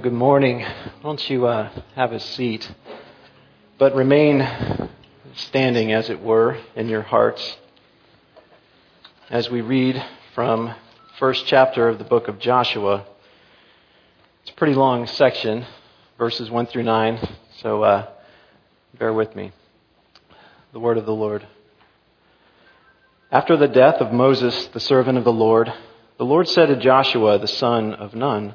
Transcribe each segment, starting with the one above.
Well, good morning. Won't you uh, have a seat? But remain standing, as it were, in your hearts as we read from first chapter of the book of Joshua. It's a pretty long section, verses 1 through 9, so uh, bear with me. The word of the Lord. After the death of Moses, the servant of the Lord, the Lord said to Joshua, the son of Nun,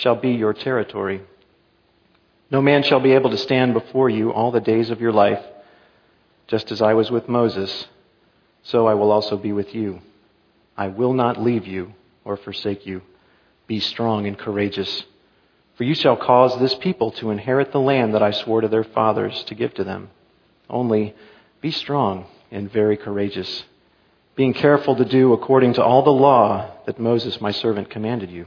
shall be your territory. No man shall be able to stand before you all the days of your life. Just as I was with Moses, so I will also be with you. I will not leave you or forsake you. Be strong and courageous. For you shall cause this people to inherit the land that I swore to their fathers to give to them. Only be strong and very courageous, being careful to do according to all the law that Moses my servant commanded you.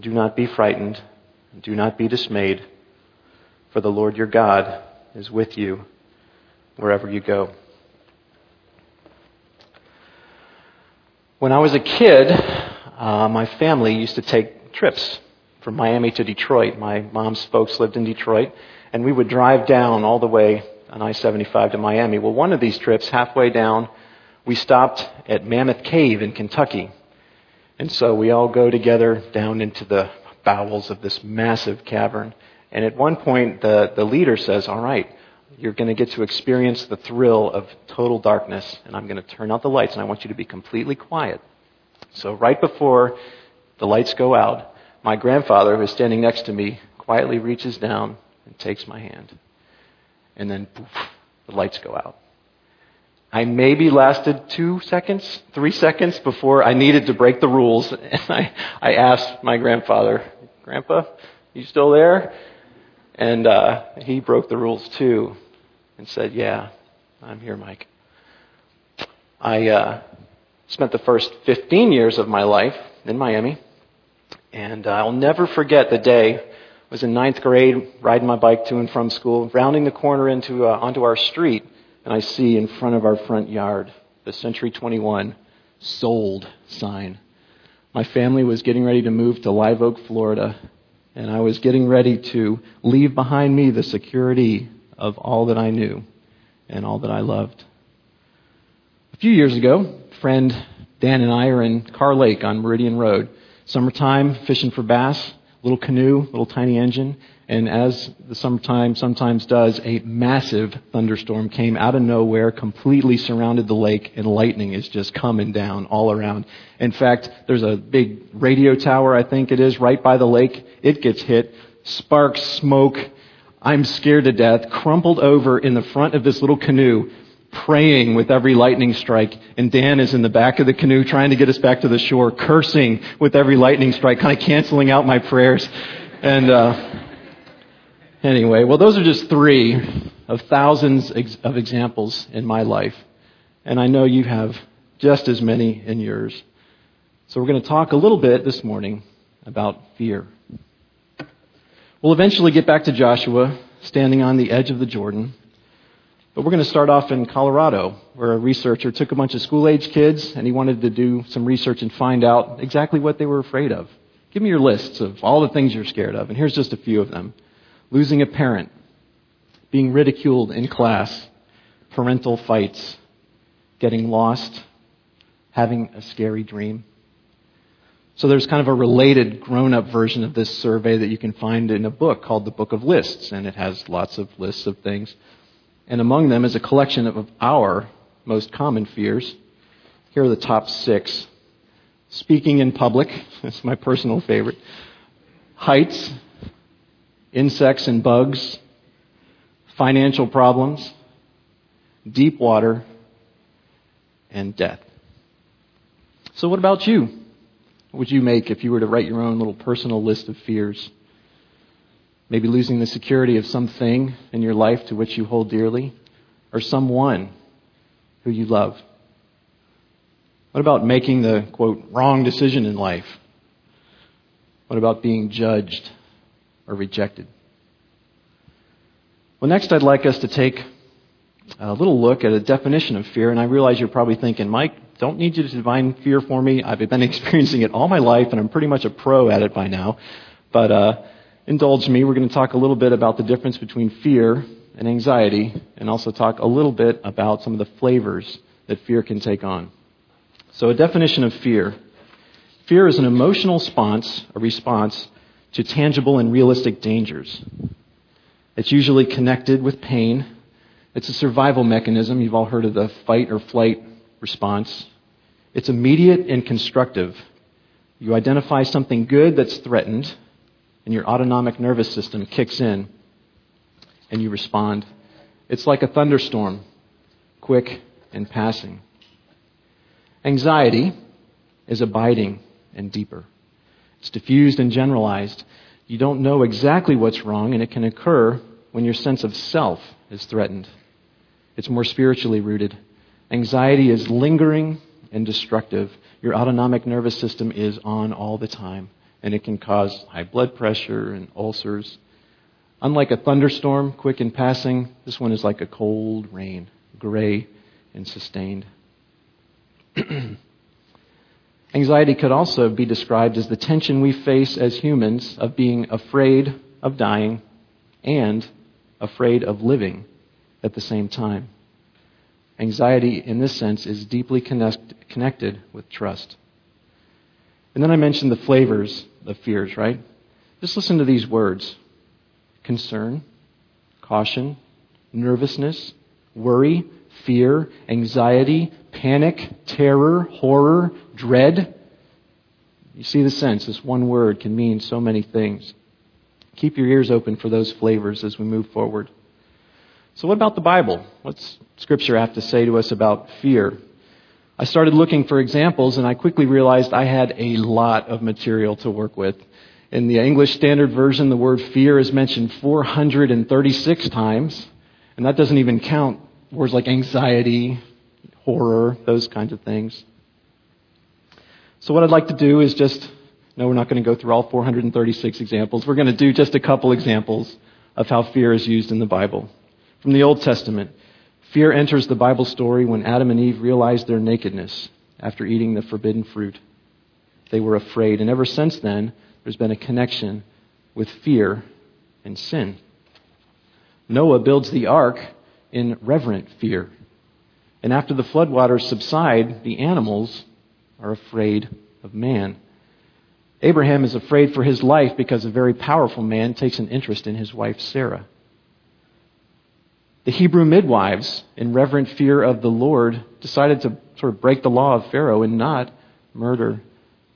Do not be frightened. Do not be dismayed. For the Lord your God is with you wherever you go. When I was a kid, uh, my family used to take trips from Miami to Detroit. My mom's folks lived in Detroit, and we would drive down all the way on I 75 to Miami. Well, one of these trips, halfway down, we stopped at Mammoth Cave in Kentucky. And so we all go together down into the bowels of this massive cavern. And at one point, the, the leader says, All right, you're going to get to experience the thrill of total darkness, and I'm going to turn out the lights, and I want you to be completely quiet. So, right before the lights go out, my grandfather, who is standing next to me, quietly reaches down and takes my hand. And then, poof, the lights go out. I maybe lasted two seconds, three seconds before I needed to break the rules. And I, I asked my grandfather, Grandpa, you still there? And uh, he broke the rules too and said, Yeah, I'm here, Mike. I uh, spent the first 15 years of my life in Miami. And I'll never forget the day. I was in ninth grade, riding my bike to and from school, rounding the corner into uh, onto our street and I see in front of our front yard the Century 21 sold sign. My family was getting ready to move to Live Oak, Florida, and I was getting ready to leave behind me the security of all that I knew and all that I loved. A few years ago, friend Dan and I are in Carr Lake on Meridian Road. Summertime, fishing for bass, little canoe, little tiny engine, and as the summertime sometimes does, a massive thunderstorm came out of nowhere, completely surrounded the lake, and lightning is just coming down all around. In fact, there's a big radio tower, I think it is, right by the lake. It gets hit. Sparks, smoke. I'm scared to death, crumpled over in the front of this little canoe, praying with every lightning strike. And Dan is in the back of the canoe trying to get us back to the shore, cursing with every lightning strike, kind of canceling out my prayers. And, uh, Anyway, well, those are just three of thousands of examples in my life. And I know you have just as many in yours. So we're going to talk a little bit this morning about fear. We'll eventually get back to Joshua standing on the edge of the Jordan. But we're going to start off in Colorado, where a researcher took a bunch of school age kids and he wanted to do some research and find out exactly what they were afraid of. Give me your lists of all the things you're scared of, and here's just a few of them losing a parent, being ridiculed in class, parental fights, getting lost, having a scary dream. So there's kind of a related grown up version of this survey that you can find in a book called the Book of Lists, and it has lots of lists of things. And among them is a collection of our most common fears. Here are the top six speaking in public, that's my personal favorite, heights, insects and bugs, financial problems, deep water, and death. So, what about you? What would you make if you were to write your own little personal list of fears? Maybe losing the security of something in your life to which you hold dearly, or someone who you love. What about making the, quote, wrong decision in life? What about being judged or rejected? Well, next I'd like us to take a little look at a definition of fear, and I realize you're probably thinking, Mike, don't need you to define fear for me. I've been experiencing it all my life, and I'm pretty much a pro at it by now. But uh, indulge me. We're going to talk a little bit about the difference between fear and anxiety, and also talk a little bit about some of the flavors that fear can take on. So, a definition of fear fear is an emotional response, a response to tangible and realistic dangers. It's usually connected with pain. It's a survival mechanism. You've all heard of the fight or flight response. It's immediate and constructive. You identify something good that's threatened, and your autonomic nervous system kicks in, and you respond. It's like a thunderstorm, quick and passing. Anxiety is abiding and deeper. It's diffused and generalized. You don't know exactly what's wrong, and it can occur when your sense of self is threatened. It's more spiritually rooted. Anxiety is lingering and destructive. Your autonomic nervous system is on all the time, and it can cause high blood pressure and ulcers. Unlike a thunderstorm, quick and passing, this one is like a cold rain, gray and sustained. Anxiety could also be described as the tension we face as humans of being afraid of dying and afraid of living at the same time. Anxiety, in this sense, is deeply connect, connected with trust. And then I mentioned the flavors of fears, right? Just listen to these words concern, caution, nervousness, worry, fear, anxiety, panic, terror, horror, dread. You see the sense. This one word can mean so many things. Keep your ears open for those flavors as we move forward. So, what about the Bible? What's Scripture have to say to us about fear? I started looking for examples, and I quickly realized I had a lot of material to work with. In the English Standard Version, the word fear is mentioned 436 times, and that doesn't even count words like anxiety, horror, those kinds of things. So, what I'd like to do is just, no, we're not going to go through all 436 examples. We're going to do just a couple examples of how fear is used in the Bible. From the Old Testament, fear enters the Bible story when Adam and Eve realized their nakedness after eating the forbidden fruit. They were afraid, and ever since then, there's been a connection with fear and sin. Noah builds the ark in reverent fear. And after the floodwaters subside, the animals are afraid of man. Abraham is afraid for his life because a very powerful man takes an interest in his wife Sarah. The Hebrew midwives, in reverent fear of the Lord, decided to sort of break the law of Pharaoh and not murder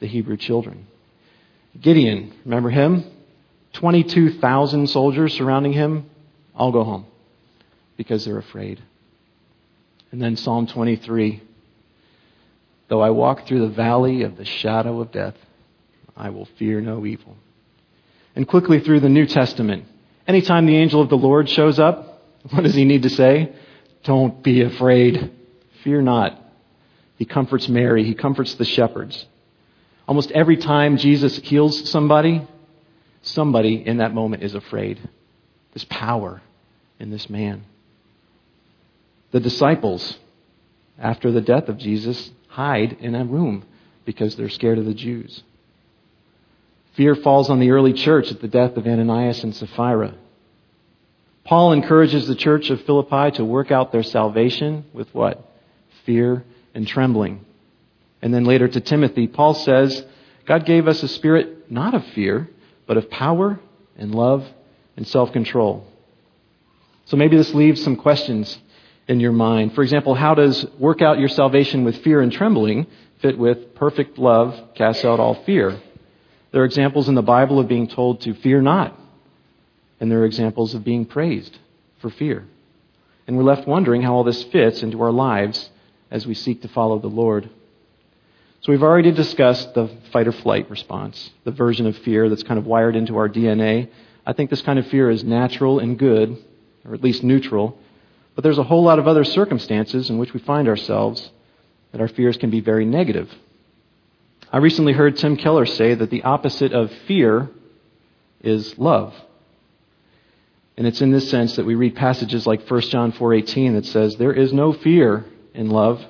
the Hebrew children. Gideon, remember him? 22,000 soldiers surrounding him. I'll go home because they're afraid. And then Psalm 23 Though I walk through the valley of the shadow of death, I will fear no evil. And quickly through the New Testament, anytime the angel of the Lord shows up, what does he need to say? Don't be afraid. Fear not. He comforts Mary. He comforts the shepherds. Almost every time Jesus heals somebody, somebody in that moment is afraid. There's power in this man. The disciples, after the death of Jesus, hide in a room because they're scared of the Jews. Fear falls on the early church at the death of Ananias and Sapphira. Paul encourages the church of Philippi to work out their salvation with what? Fear and trembling. And then later to Timothy, Paul says, God gave us a spirit not of fear, but of power and love and self control. So maybe this leaves some questions in your mind. For example, how does work out your salvation with fear and trembling fit with perfect love casts out all fear? There are examples in the Bible of being told to fear not, and there are examples of being praised for fear. And we're left wondering how all this fits into our lives as we seek to follow the Lord. So we've already discussed the fight or flight response, the version of fear that's kind of wired into our DNA. I think this kind of fear is natural and good, or at least neutral. But there's a whole lot of other circumstances in which we find ourselves that our fears can be very negative. I recently heard Tim Keller say that the opposite of fear is love. And it's in this sense that we read passages like 1 John 4:18 that says there is no fear in love,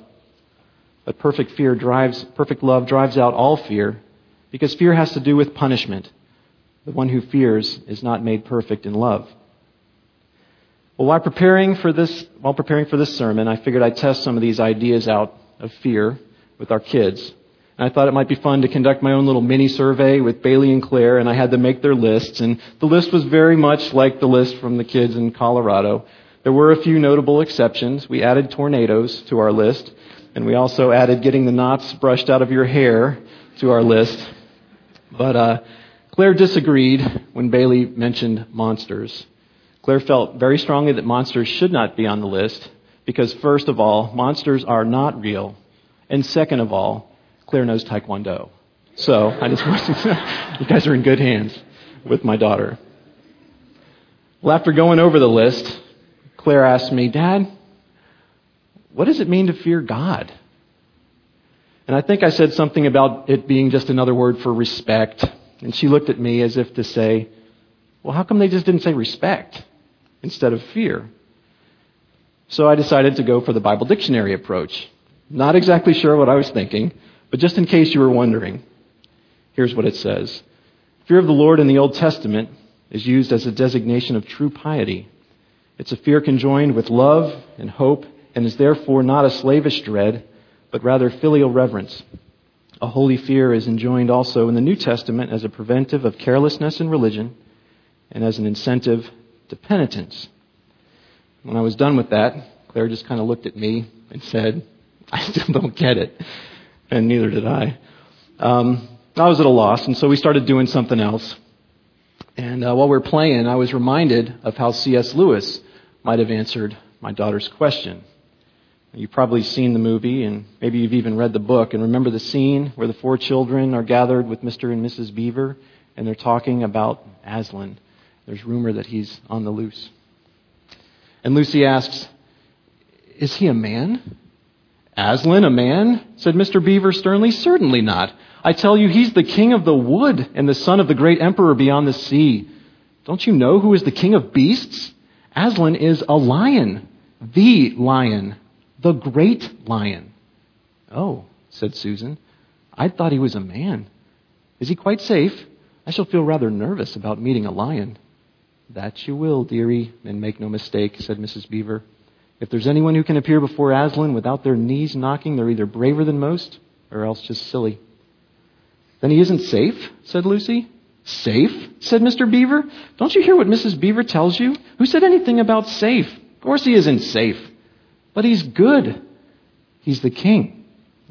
but perfect fear drives perfect love drives out all fear because fear has to do with punishment. The one who fears is not made perfect in love. Well, while preparing for this, while preparing for this sermon, I figured I'd test some of these ideas out of fear with our kids. I thought it might be fun to conduct my own little mini survey with Bailey and Claire, and I had them make their lists. And the list was very much like the list from the kids in Colorado. There were a few notable exceptions. We added tornadoes to our list, and we also added getting the knots brushed out of your hair to our list. But uh, Claire disagreed when Bailey mentioned monsters. Claire felt very strongly that monsters should not be on the list because, first of all, monsters are not real. And second of all, Claire knows Taekwondo. So I just want to, you guys are in good hands with my daughter. Well, after going over the list, Claire asked me, Dad, what does it mean to fear God? And I think I said something about it being just another word for respect. And she looked at me as if to say, Well, how come they just didn't say respect instead of fear? So I decided to go for the Bible dictionary approach. Not exactly sure what I was thinking, but just in case you were wondering, here's what it says Fear of the Lord in the Old Testament is used as a designation of true piety. It's a fear conjoined with love and hope and is therefore not a slavish dread, but rather filial reverence. A holy fear is enjoined also in the New Testament as a preventive of carelessness in religion and as an incentive to penitence. When I was done with that, Claire just kind of looked at me and said, I still don't get it and neither did I. Um, I was at a loss, and so we started doing something else. And uh, while we were playing, I was reminded of how C.S. Lewis might have answered my daughter's question. You've probably seen the movie, and maybe you've even read the book, and remember the scene where the four children are gathered with Mr. and Mrs. Beaver, and they're talking about Aslan. There's rumor that he's on the loose. And Lucy asks, Is he a man? Aslan, a man? said Mr. Beaver sternly. Certainly not. I tell you, he's the king of the wood and the son of the great emperor beyond the sea. Don't you know who is the king of beasts? Aslan is a lion, the lion, the great lion. Oh, said Susan. I thought he was a man. Is he quite safe? I shall feel rather nervous about meeting a lion. That you will, dearie, and make no mistake, said Mrs. Beaver. If there's anyone who can appear before Aslan without their knees knocking, they're either braver than most or else just silly. Then he isn't safe, said Lucy. Safe? said Mr. Beaver. Don't you hear what Mrs. Beaver tells you? Who said anything about safe? Of course he isn't safe. But he's good. He's the king,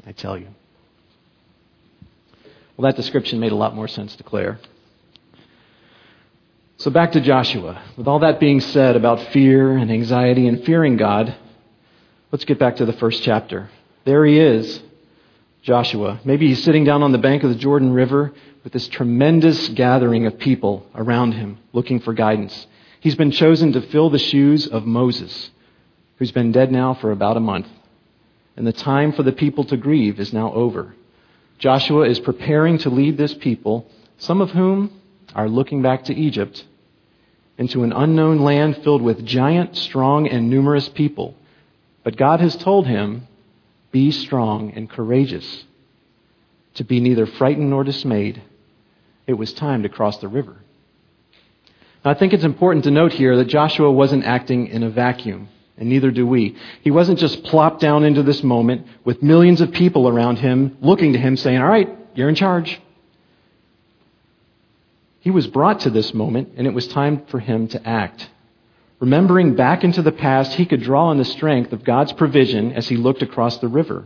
I tell you. Well, that description made a lot more sense to Claire. So back to Joshua. With all that being said about fear and anxiety and fearing God, let's get back to the first chapter. There he is, Joshua. Maybe he's sitting down on the bank of the Jordan River with this tremendous gathering of people around him looking for guidance. He's been chosen to fill the shoes of Moses, who's been dead now for about a month. And the time for the people to grieve is now over. Joshua is preparing to lead this people, some of whom are looking back to Egypt into an unknown land filled with giant, strong, and numerous people. But God has told him, Be strong and courageous, to be neither frightened nor dismayed. It was time to cross the river. Now, I think it's important to note here that Joshua wasn't acting in a vacuum, and neither do we. He wasn't just plopped down into this moment with millions of people around him looking to him saying, All right, you're in charge. He was brought to this moment, and it was time for him to act. Remembering back into the past, he could draw on the strength of God's provision as he looked across the river.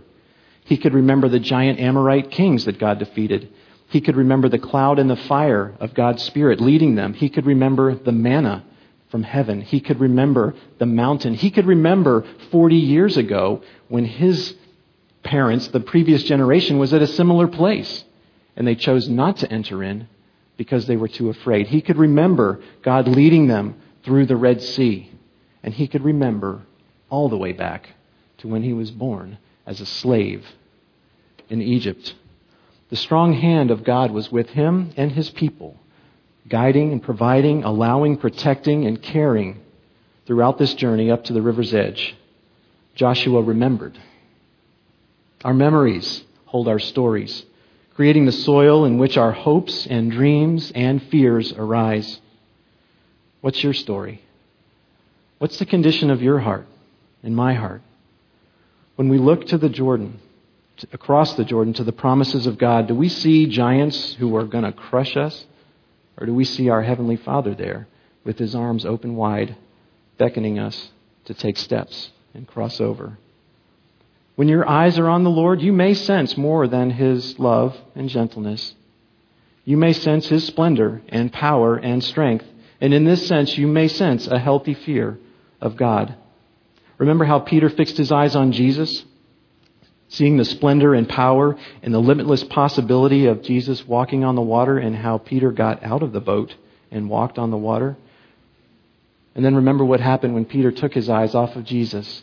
He could remember the giant Amorite kings that God defeated. He could remember the cloud and the fire of God's Spirit leading them. He could remember the manna from heaven. He could remember the mountain. He could remember 40 years ago when his parents, the previous generation, was at a similar place and they chose not to enter in because they were too afraid. He could remember God leading them through the Red Sea and he could remember all the way back to when he was born as a slave in Egypt. The strong hand of God was with him and his people guiding and providing, allowing, protecting, and caring throughout this journey up to the river's edge. Joshua remembered. Our memories hold our stories, creating the soil in which our hopes and dreams and fears arise. What's your story? What's the condition of your heart and my heart? When we look to the Jordan, across the Jordan to the promises of God, do we see giants who are going to crush us? Or do we see our Heavenly Father there with His arms open wide, beckoning us to take steps and cross over? When your eyes are on the Lord, you may sense more than His love and gentleness. You may sense His splendor and power and strength. And in this sense, you may sense a healthy fear of God. Remember how Peter fixed his eyes on Jesus? seeing the splendor and power and the limitless possibility of Jesus walking on the water and how Peter got out of the boat and walked on the water. And then remember what happened when Peter took his eyes off of Jesus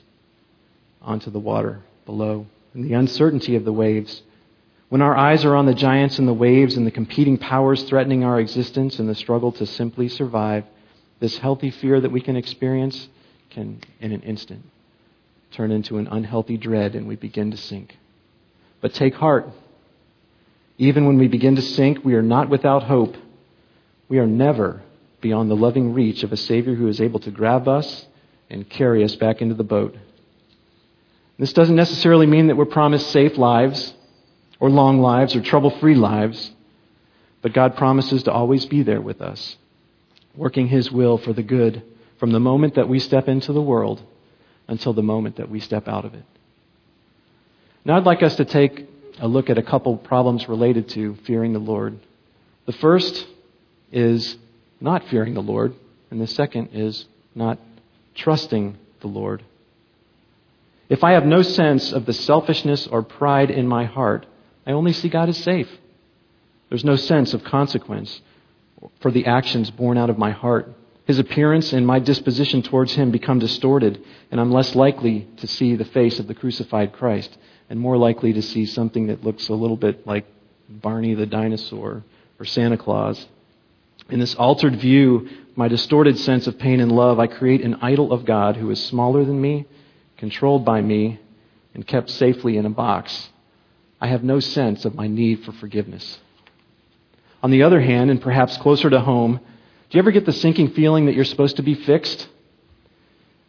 onto the water below and the uncertainty of the waves. When our eyes are on the giants and the waves and the competing powers threatening our existence and the struggle to simply survive, this healthy fear that we can experience can, in an instant, turn into an unhealthy dread and we begin to sink. But take heart. Even when we begin to sink, we are not without hope. We are never beyond the loving reach of a Savior who is able to grab us and carry us back into the boat. This doesn't necessarily mean that we're promised safe lives or long lives or trouble free lives, but God promises to always be there with us, working His will for the good from the moment that we step into the world until the moment that we step out of it. Now, I'd like us to take a look at a couple problems related to fearing the Lord. The first is not fearing the Lord, and the second is not trusting the Lord. If I have no sense of the selfishness or pride in my heart, I only see God as safe. There's no sense of consequence for the actions born out of my heart. His appearance and my disposition towards him become distorted, and I'm less likely to see the face of the crucified Christ and more likely to see something that looks a little bit like Barney the dinosaur or Santa Claus. In this altered view, my distorted sense of pain and love, I create an idol of God who is smaller than me, controlled by me, and kept safely in a box. I have no sense of my need for forgiveness. On the other hand, and perhaps closer to home, do you ever get the sinking feeling that you're supposed to be fixed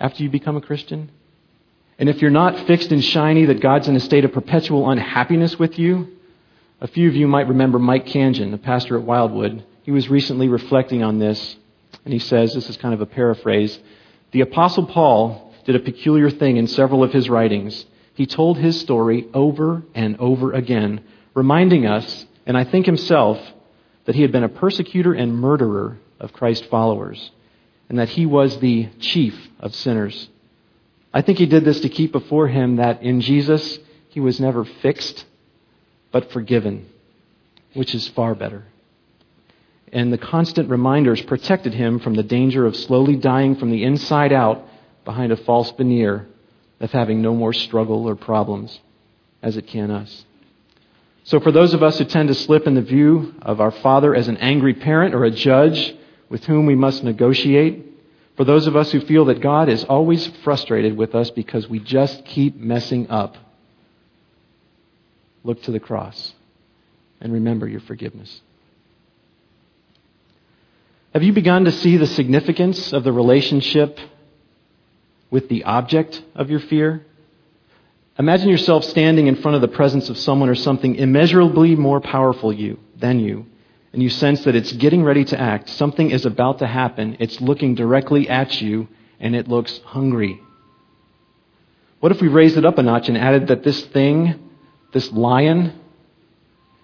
after you become a Christian? And if you're not fixed and shiny, that God's in a state of perpetual unhappiness with you? A few of you might remember Mike Kangen, the pastor at Wildwood. He was recently reflecting on this, and he says this is kind of a paraphrase. The Apostle Paul did a peculiar thing in several of his writings. He told his story over and over again, reminding us, and I think himself, that he had been a persecutor and murderer of Christ followers, and that he was the chief of sinners. I think he did this to keep before him that in Jesus he was never fixed, but forgiven, which is far better. And the constant reminders protected him from the danger of slowly dying from the inside out behind a false veneer of having no more struggle or problems as it can us. So, for those of us who tend to slip in the view of our Father as an angry parent or a judge with whom we must negotiate. For those of us who feel that God is always frustrated with us because we just keep messing up, look to the cross and remember your forgiveness. Have you begun to see the significance of the relationship with the object of your fear? Imagine yourself standing in front of the presence of someone or something immeasurably more powerful you than you and you sense that it's getting ready to act. Something is about to happen. It's looking directly at you, and it looks hungry. What if we raised it up a notch and added that this thing, this lion,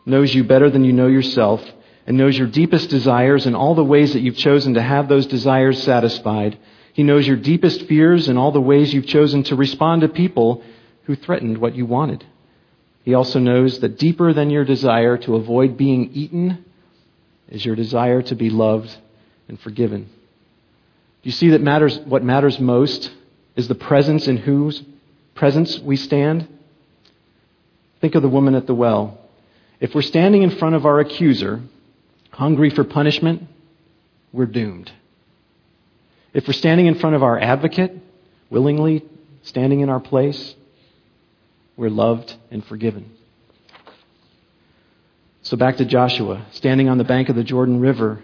knows you better than you know yourself and knows your deepest desires and all the ways that you've chosen to have those desires satisfied. He knows your deepest fears and all the ways you've chosen to respond to people who threatened what you wanted. He also knows that deeper than your desire to avoid being eaten is your desire to be loved and forgiven. Do you see that matters, what matters most is the presence in whose presence we stand? Think of the woman at the well. If we're standing in front of our accuser, hungry for punishment, we're doomed. If we're standing in front of our advocate, willingly standing in our place, we're loved and forgiven. So back to Joshua, standing on the bank of the Jordan River,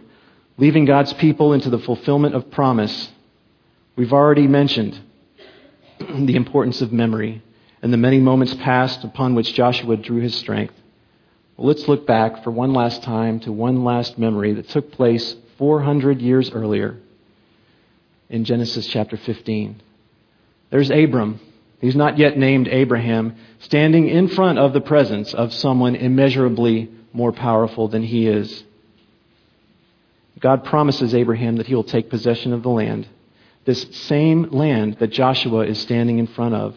leaving God's people into the fulfillment of promise. We've already mentioned the importance of memory and the many moments past upon which Joshua drew his strength. Well, let's look back for one last time to one last memory that took place 400 years earlier in Genesis chapter 15. There's Abram. He's not yet named Abraham, standing in front of the presence of someone immeasurably more powerful than he is. God promises Abraham that he will take possession of the land, this same land that Joshua is standing in front of.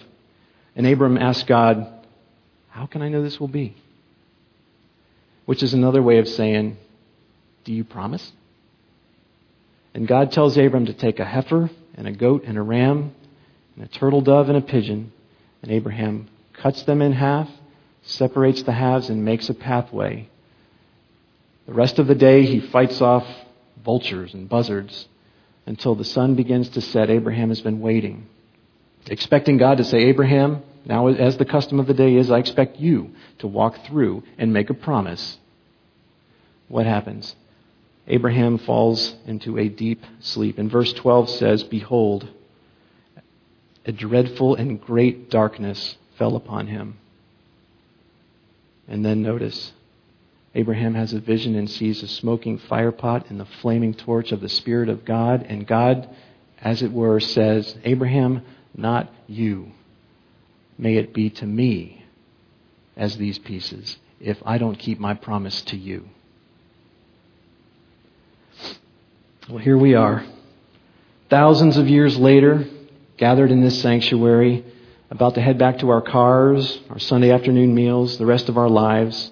And Abram asks God, How can I know this will be? Which is another way of saying, Do you promise? And God tells Abram to take a heifer and a goat and a ram and a turtle dove and a pigeon. And Abraham cuts them in half, separates the halves, and makes a pathway. The rest of the day, he fights off vultures and buzzards until the sun begins to set. Abraham has been waiting, expecting God to say, Abraham, now as the custom of the day is, I expect you to walk through and make a promise. What happens? Abraham falls into a deep sleep. And verse 12 says, Behold, a dreadful and great darkness fell upon him. And then notice, Abraham has a vision and sees a smoking firepot and the flaming torch of the Spirit of God. And God, as it were, says, Abraham, not you. May it be to me as these pieces if I don't keep my promise to you. Well, here we are, thousands of years later, gathered in this sanctuary, about to head back to our cars, our Sunday afternoon meals, the rest of our lives.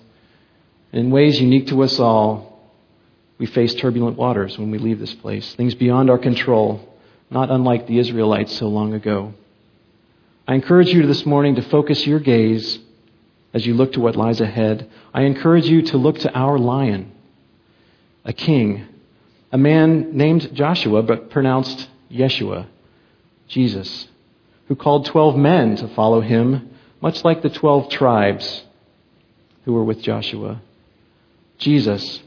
In ways unique to us all, we face turbulent waters when we leave this place, things beyond our control, not unlike the Israelites so long ago. I encourage you this morning to focus your gaze as you look to what lies ahead. I encourage you to look to our lion, a king a man named Joshua, but pronounced Yeshua, Jesus, who called 12 men to follow him, much like the 12 tribes who were with Joshua. Jesus,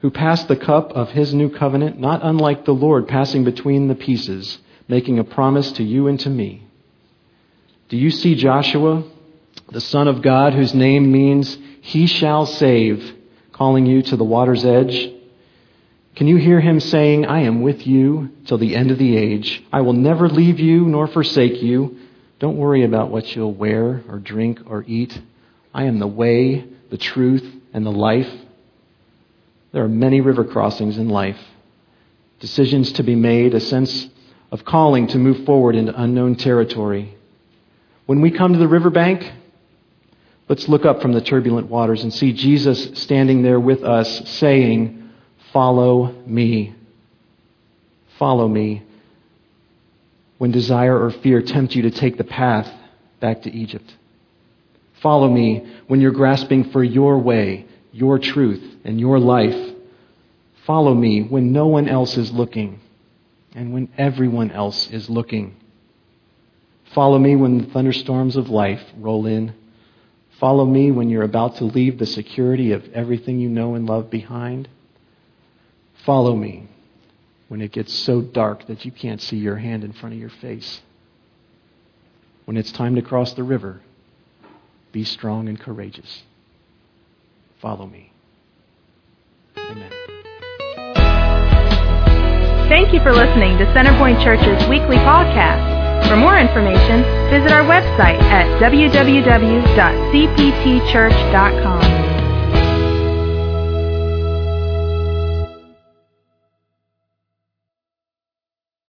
who passed the cup of his new covenant, not unlike the Lord passing between the pieces, making a promise to you and to me. Do you see Joshua, the Son of God, whose name means he shall save, calling you to the water's edge? Can you hear him saying, I am with you till the end of the age. I will never leave you nor forsake you. Don't worry about what you'll wear or drink or eat. I am the way, the truth, and the life. There are many river crossings in life, decisions to be made, a sense of calling to move forward into unknown territory. When we come to the riverbank, let's look up from the turbulent waters and see Jesus standing there with us saying, Follow me. Follow me. When desire or fear tempt you to take the path back to Egypt. Follow me when you're grasping for your way, your truth, and your life. Follow me when no one else is looking and when everyone else is looking. Follow me when the thunderstorms of life roll in. Follow me when you're about to leave the security of everything you know and love behind. Follow me when it gets so dark that you can't see your hand in front of your face. When it's time to cross the river, be strong and courageous. Follow me. Amen. Thank you for listening to Centerpoint Church's weekly podcast. For more information, visit our website at www.cptchurch.com.